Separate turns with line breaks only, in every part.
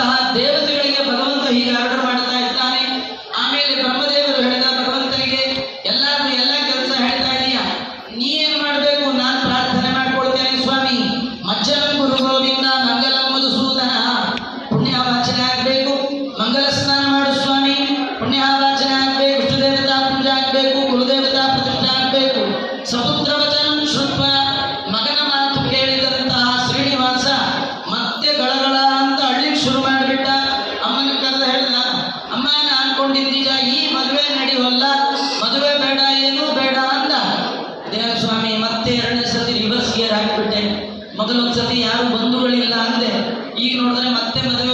derradeira ಮೊದಲೊಂದ್ಸತಿ ಯಾರು ಬಂಧುಗಳಿಲ್ಲ ಅಂದೆ ಈಗ ನೋಡಿದ್ರೆ ಮತ್ತೆ ಮದುವೆ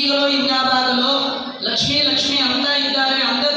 వీధిలో ఇంద్రాబాద్లో లక్ష్మీ లక్ష్మి అంతా ఇద్దాలని అంతా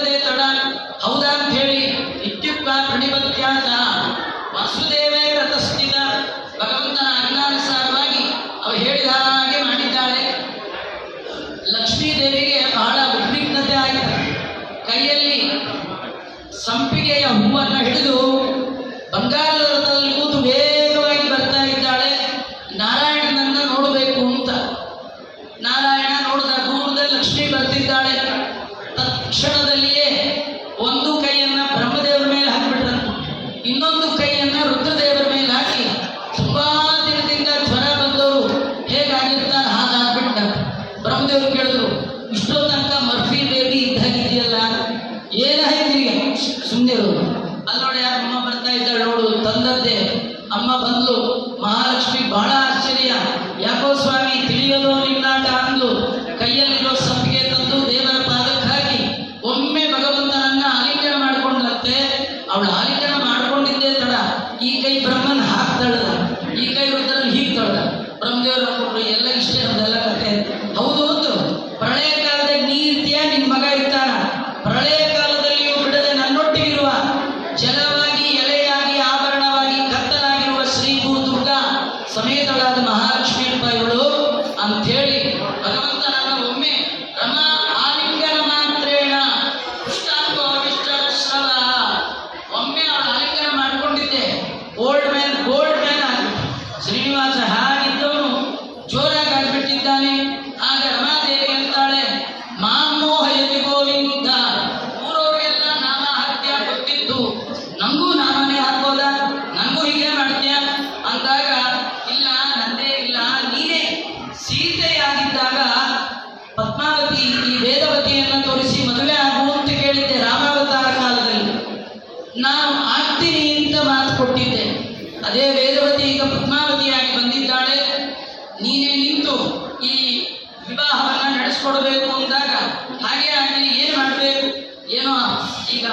ಆಗಿದ್ದಾಗ ಪದ್ಮಾವತಿ ಈ ವೇದವತಿಯನ್ನು ತೋರಿಸಿ ಮದುವೆ ಆಗು ಅಂತ ಕೇಳಿದ್ದೆ ರಾಮಾವತಾರ ಕಾಲದಲ್ಲಿ. ನಾನು ಆಗ್ತೀನಿ ಅಂತ ಮಾತು ಕೊಟ್ಟಿದ್ದೆ. ಅದೇ ವೇದವತಿ ಈಗ ಪದ್ಮಾವತಿಯಾಗಿ ಬಂದಿದ್ದಾಳೆ. ನೀನೇ ನಿಂತು ಈ ವಿವಾಹವನ್ನು ನಡೆಸ್ಕೊಡ್ಬೇಕು ಅಂದಾಗ ಹಾಗೆ ಆಗಲಿ, ಏನು ಮಾಡಬೇಕು? ಏನೋ, ಈಗ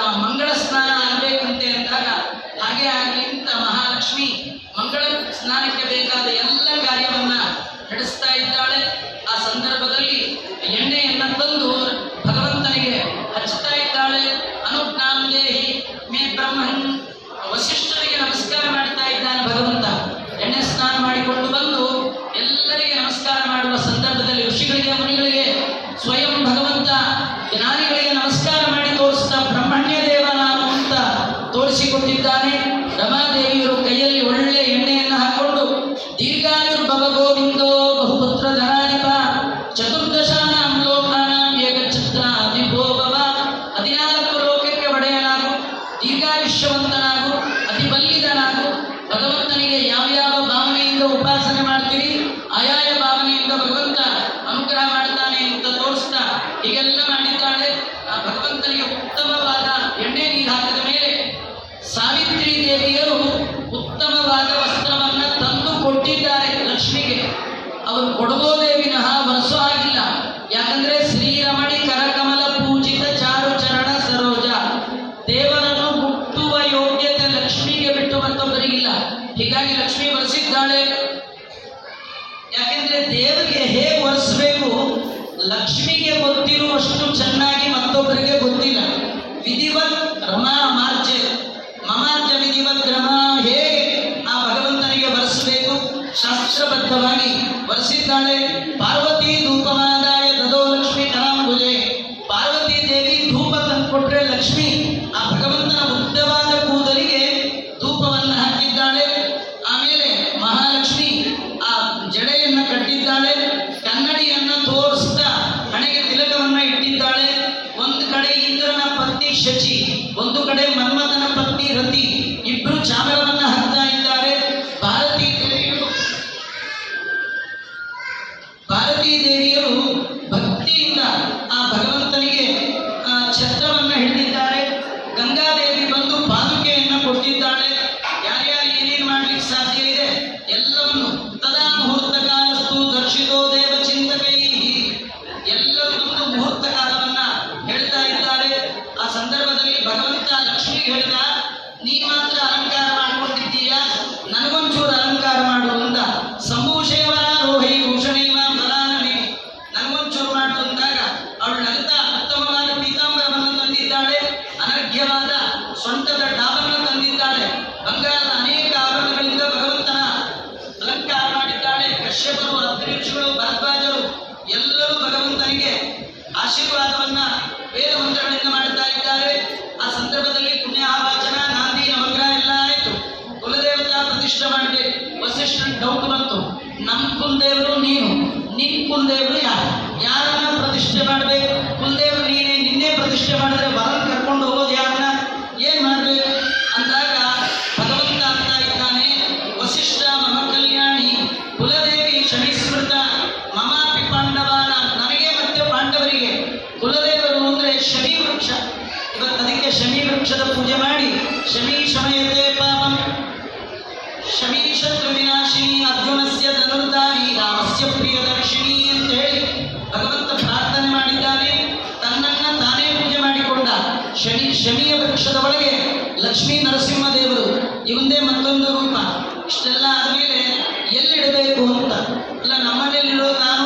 ಗಾಲೆ ಪಾರ್ವತಿ ರೂಪವಾದ ವರ್ಷದ ಒಳಗೆ ಲಕ್ಷ್ಮೀ ನರಸಿಂಹದೇವರು ಇವಂದೇ ಮತ್ತೊಂದು ರೂಪ ಇಷ್ಟೆಲ್ಲ ಆದಮೇಲೆ ಎಲ್ಲಿಡಬೇಕು ಅಂತ? ಇಲ್ಲ ನಮ್ಮನೇಲಿರೋ ನಾನು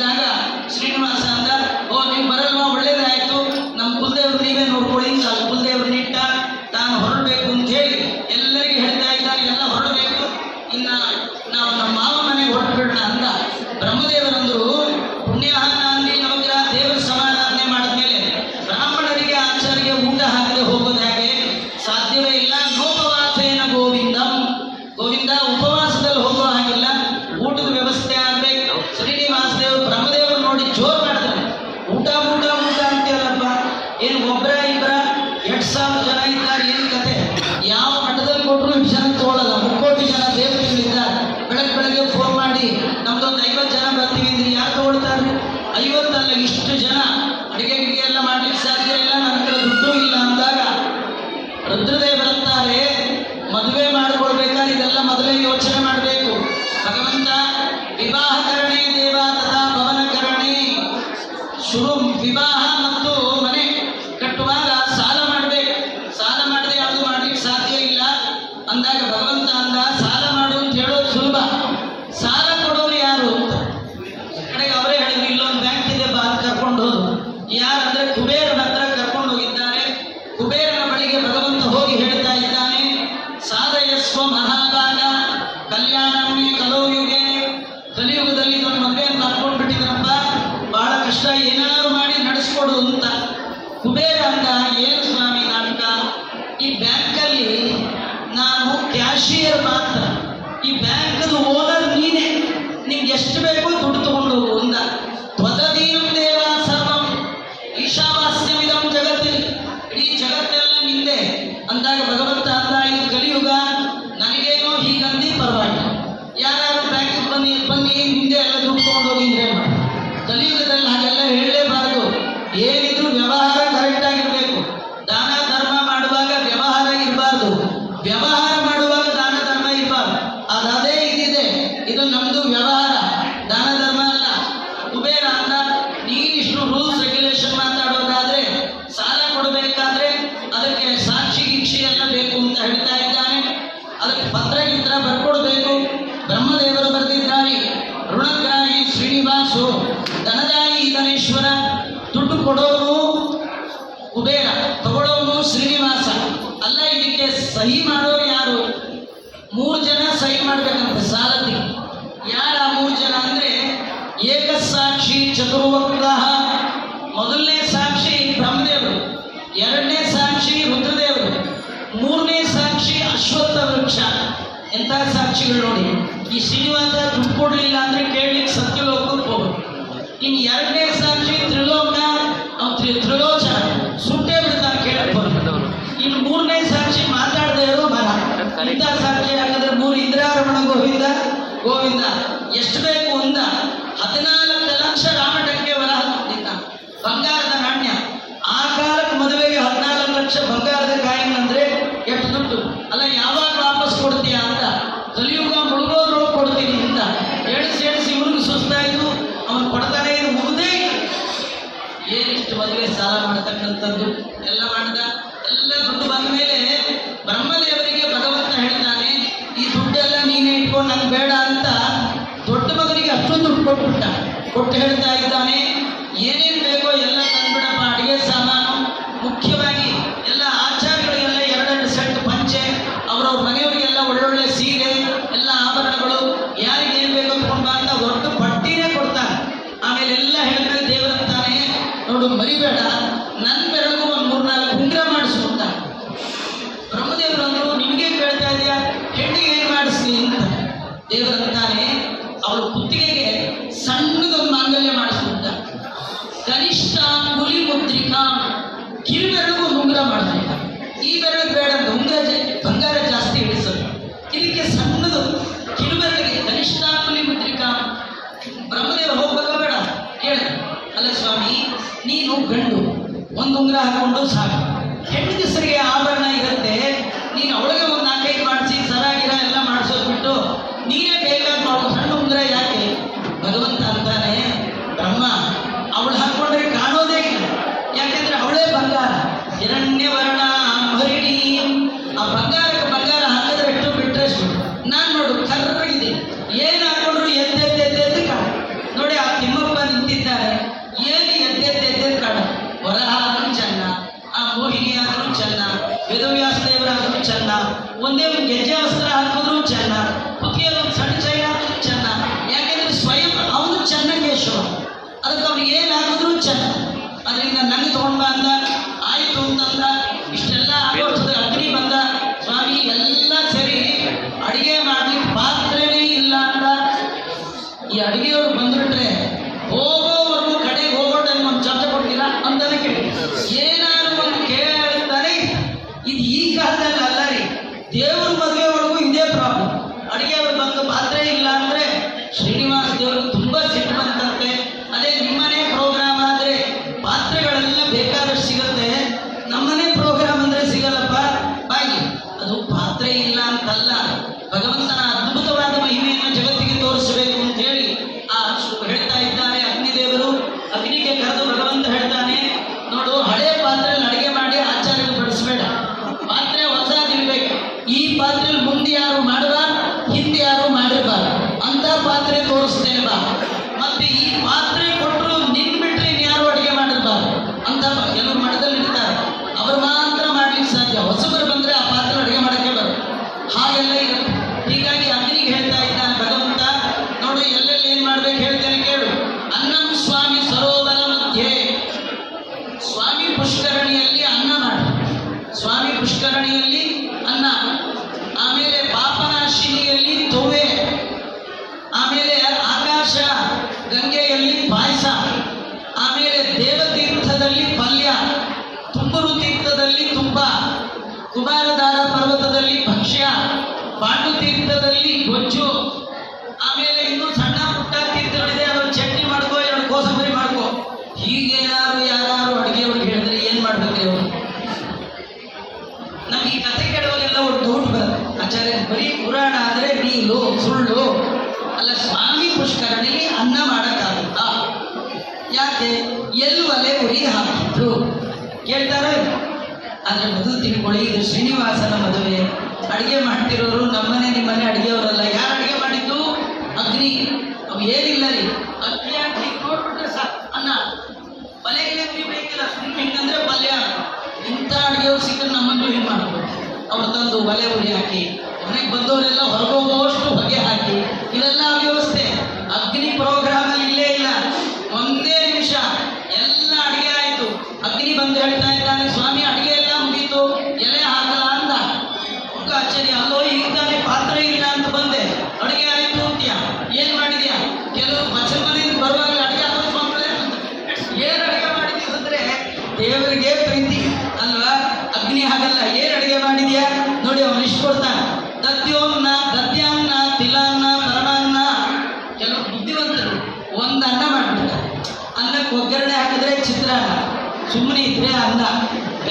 ಇದ್ದಾಗ ಶ್ರೀನಿವಾಸ ಅಂತ ಓ ನೀವು ಒಳ್ಳೆದಾಯ್ತು ಒಳ್ಳೇದಾಯ್ತು. ನಮ್ಮ ಕುಲದೇವ್ರು ನೀವೇ ನೋಡ್ಕೊಳ್ಳಿ ಸಾಕು. شرورهم فيما in Yark ನೋಡು ಮರಿಬೇಡ. ನನ್ನ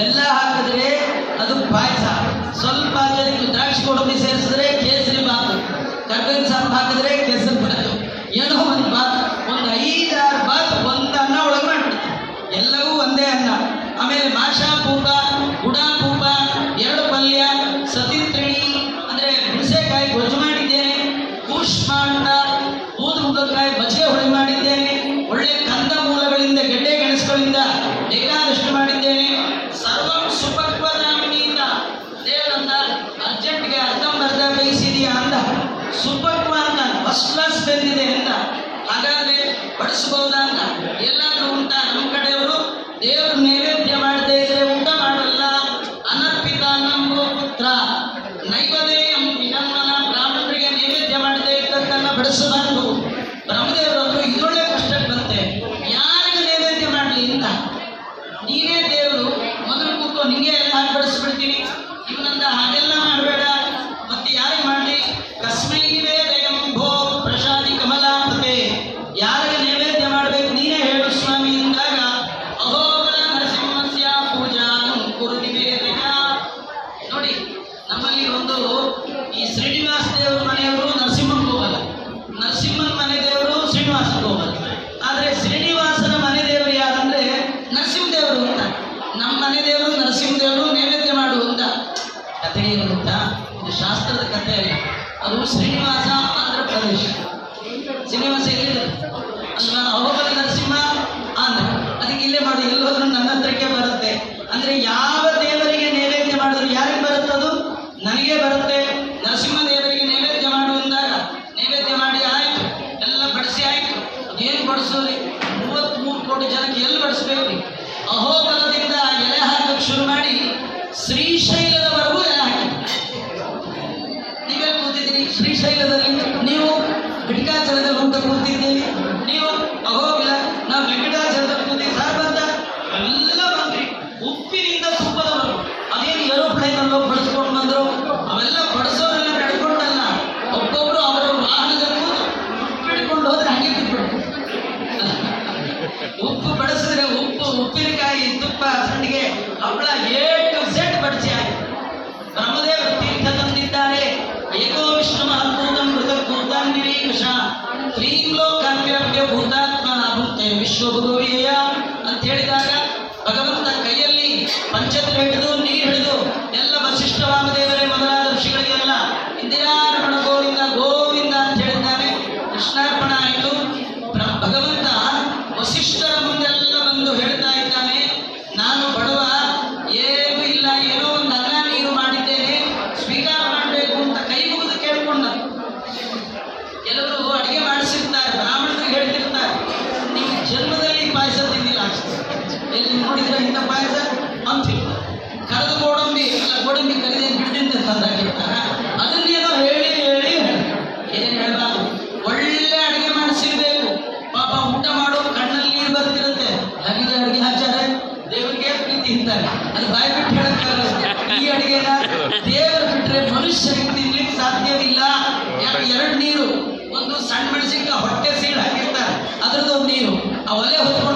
ಬೆಲ್ಲ ಹಾಕಿದ್ರೆ ಅದು ಬಾಯಿ ಸೂಪರ್ ಮಾರ್ಕ್ ಫಸ್ಟ್ ಕ್ಲಾಸ್ ಬಂದಿದೆ ಅಂತ. ಹಾಗಾದ್ರೆ ಬಡಿಸಬಹುದಾ ಅಂತ? ಎಲ್ಲ दूसरी भाषा आंध्र प्रदेश। ವಿಶ್ವಗುರುವಿಯ ಅಂತ ಹೇಳಿದಾಗ ಭಗವಂತ ಕೈಯಲ್ಲಿ ಪಂಚತ್ರ ಹಿಡಿದು ಸಣ್ಣ ಮೆಣಸಿನ್ಕಾಯಿ ಹೊಟ್ಟೆ ಸೀಳು ಹಾಕಿರ್ತಾರೆ. ಅದ್ರದ್ದು ನೀರು. ಆ ಒಲೆ ಹೊತ್ತು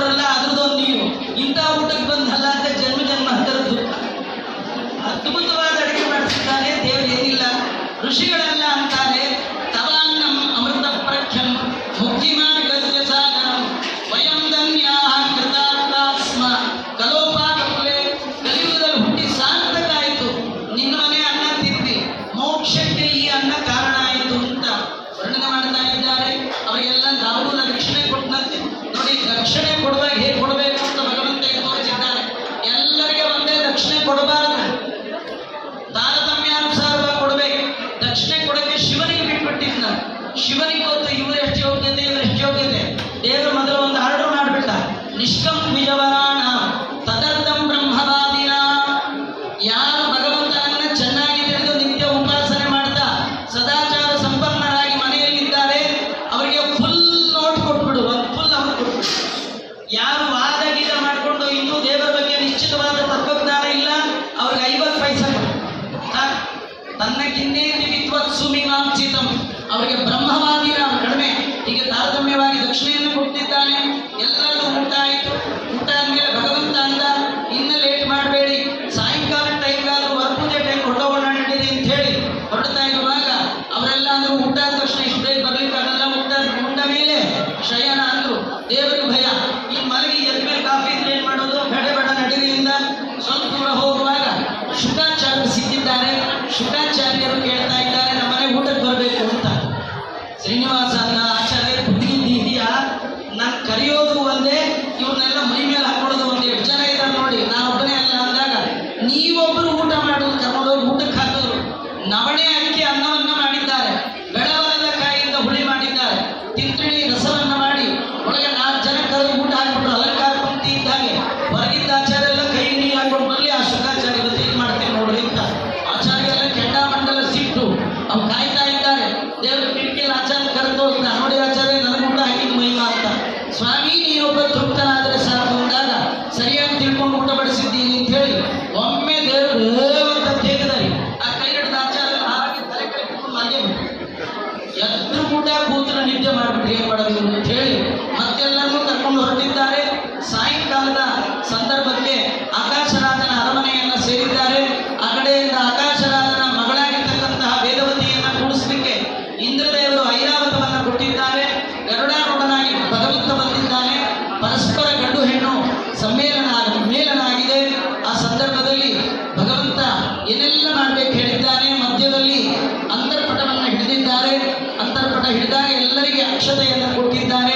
ಅಕ್ಷತೆಯನ್ನು ಕೊಟ್ಟಿದ್ದಾನೆ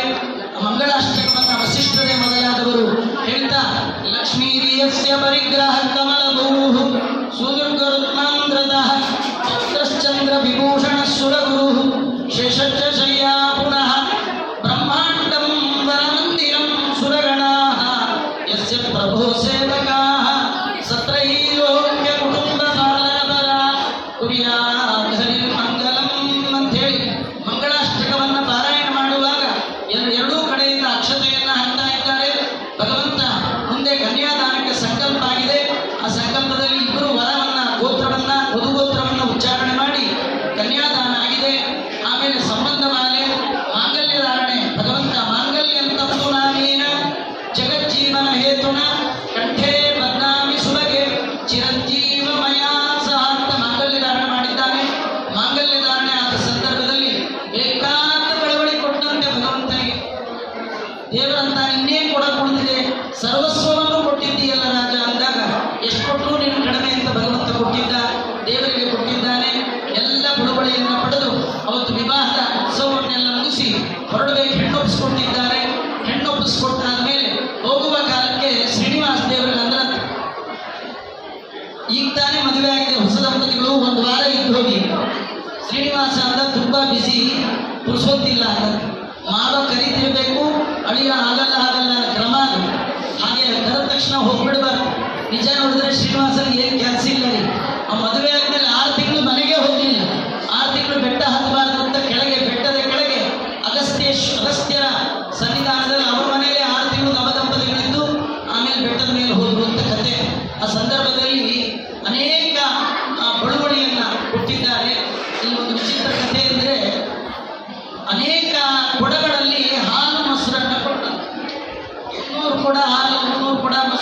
ಮಂಗಳಾಷ್ಟಕವನ್ನು ವಸಿಷ್ಠರೇ ಮೊದಲಾದವರು ಹೇಳ್ತಾ ಲಕ್ಷ್ಮೀರಿಯಸ್ಯ ಪರಿಗ್ರಹ ಕಮಲ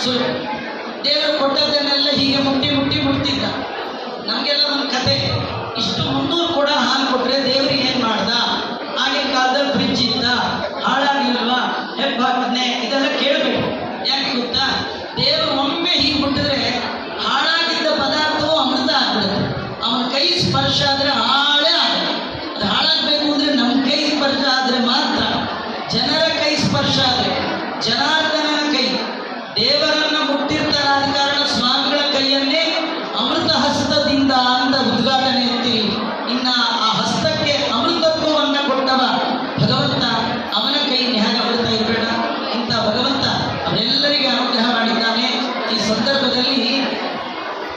ಸುಳ್ಳು ದೇವರು ಕೊಟ್ಟದ್ದನ್ನೆಲ್ಲ ಹೀಗೆ ಮುಟ್ಟಿ ಮುಟ್ಟಿ ಮುಟ್ತಿದ್ದ. ನಮಗೆಲ್ಲ ಒಂದು ಕತೆ.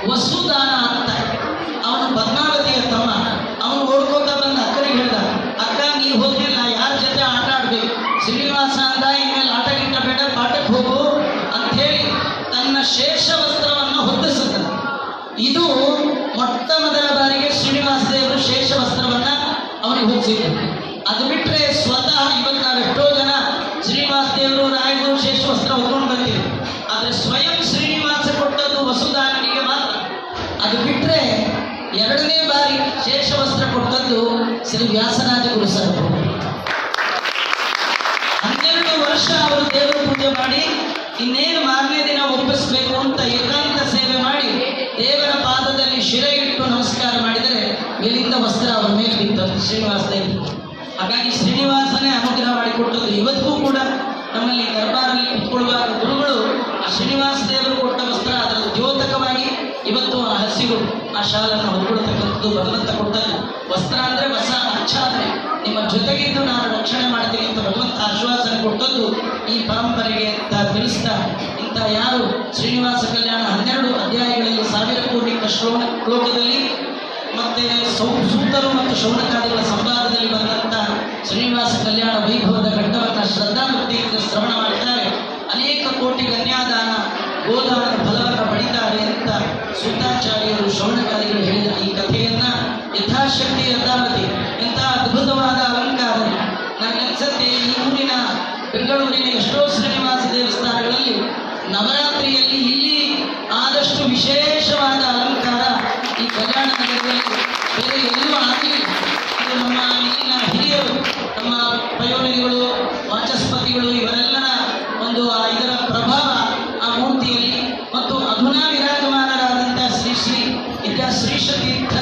O assunto da ಕೈಗೂ ಆ ಶಾಲನ್ನು ಹೊರಗೊಡತಕ್ಕಂಥದ್ದು ಭಗವಂತ ಕೊಟ್ಟಲ್ಲ ವಸ್ತ್ರ ಅಂದ್ರೆ ವಸ್ತ್ರ ಆಚ್ಛಾದನೆ ನಿಮ್ಮ ಜೊತೆಗಿದ್ದು ನಾನು ರಕ್ಷಣೆ ಮಾಡ್ತೀನಿ ಅಂತ ಭಗವಂತ ಆಶ್ವಾಸನೆ ಕೊಟ್ಟದ್ದು ಈ ಪರಂಪರೆಗೆ ಅಂತ ತಿಳಿಸ್ತಾ ಇಂತ ಯಾರು ಶ್ರೀನಿವಾಸ ಕಲ್ಯಾಣ ಹನ್ನೆರಡು ಅಧ್ಯಾಯಗಳಲ್ಲಿ ಸಾವಿರ ಕೋಟಿ ಶ್ರೋಣ ಲೋಕದಲ್ಲಿ ಮತ್ತೆ ಸೌ, ಸೂತರು ಮತ್ತು ಶೌನಕಾದಿಗಳ ಸಂವಾದದಲ್ಲಿ ಬಂದಂಥ ಶ್ರೀನಿವಾಸ ಕಲ್ಯಾಣ ವೈಭವದ ಘಟ್ಟವನ್ನು ಶ್ರದ್ಧಾಭಕ್ತಿಯಿಂದ ಶ್ರವಣ ಮಾಡ್ತಾರೆ. ಅನೇಕ ಕೋಟಿಗಳ ಶಂಕರಾಚಾರ್ಯರು ಶ್ರವಣಕಾರಿಗಳು ಹೇಳಿದ ಈ ಕಥೆಯನ್ನ ಯಥಾಶಕ್ತಿ ಯಥಾಮತಿ ಇಂತಹ ಅದ್ಭುತವಾದ ಅಲಂಕಾರ. ನನಗನ್ಸುತ್ತೆ ಈ ಊರಿನ ಬೆಂಗಳೂರಿನ ಎಷ್ಟೋ ಶ್ರೀನಿವಾಸ ದೇವಸ್ಥಾನಗಳಲ್ಲಿ ನವರಾತ್ರಿ that station in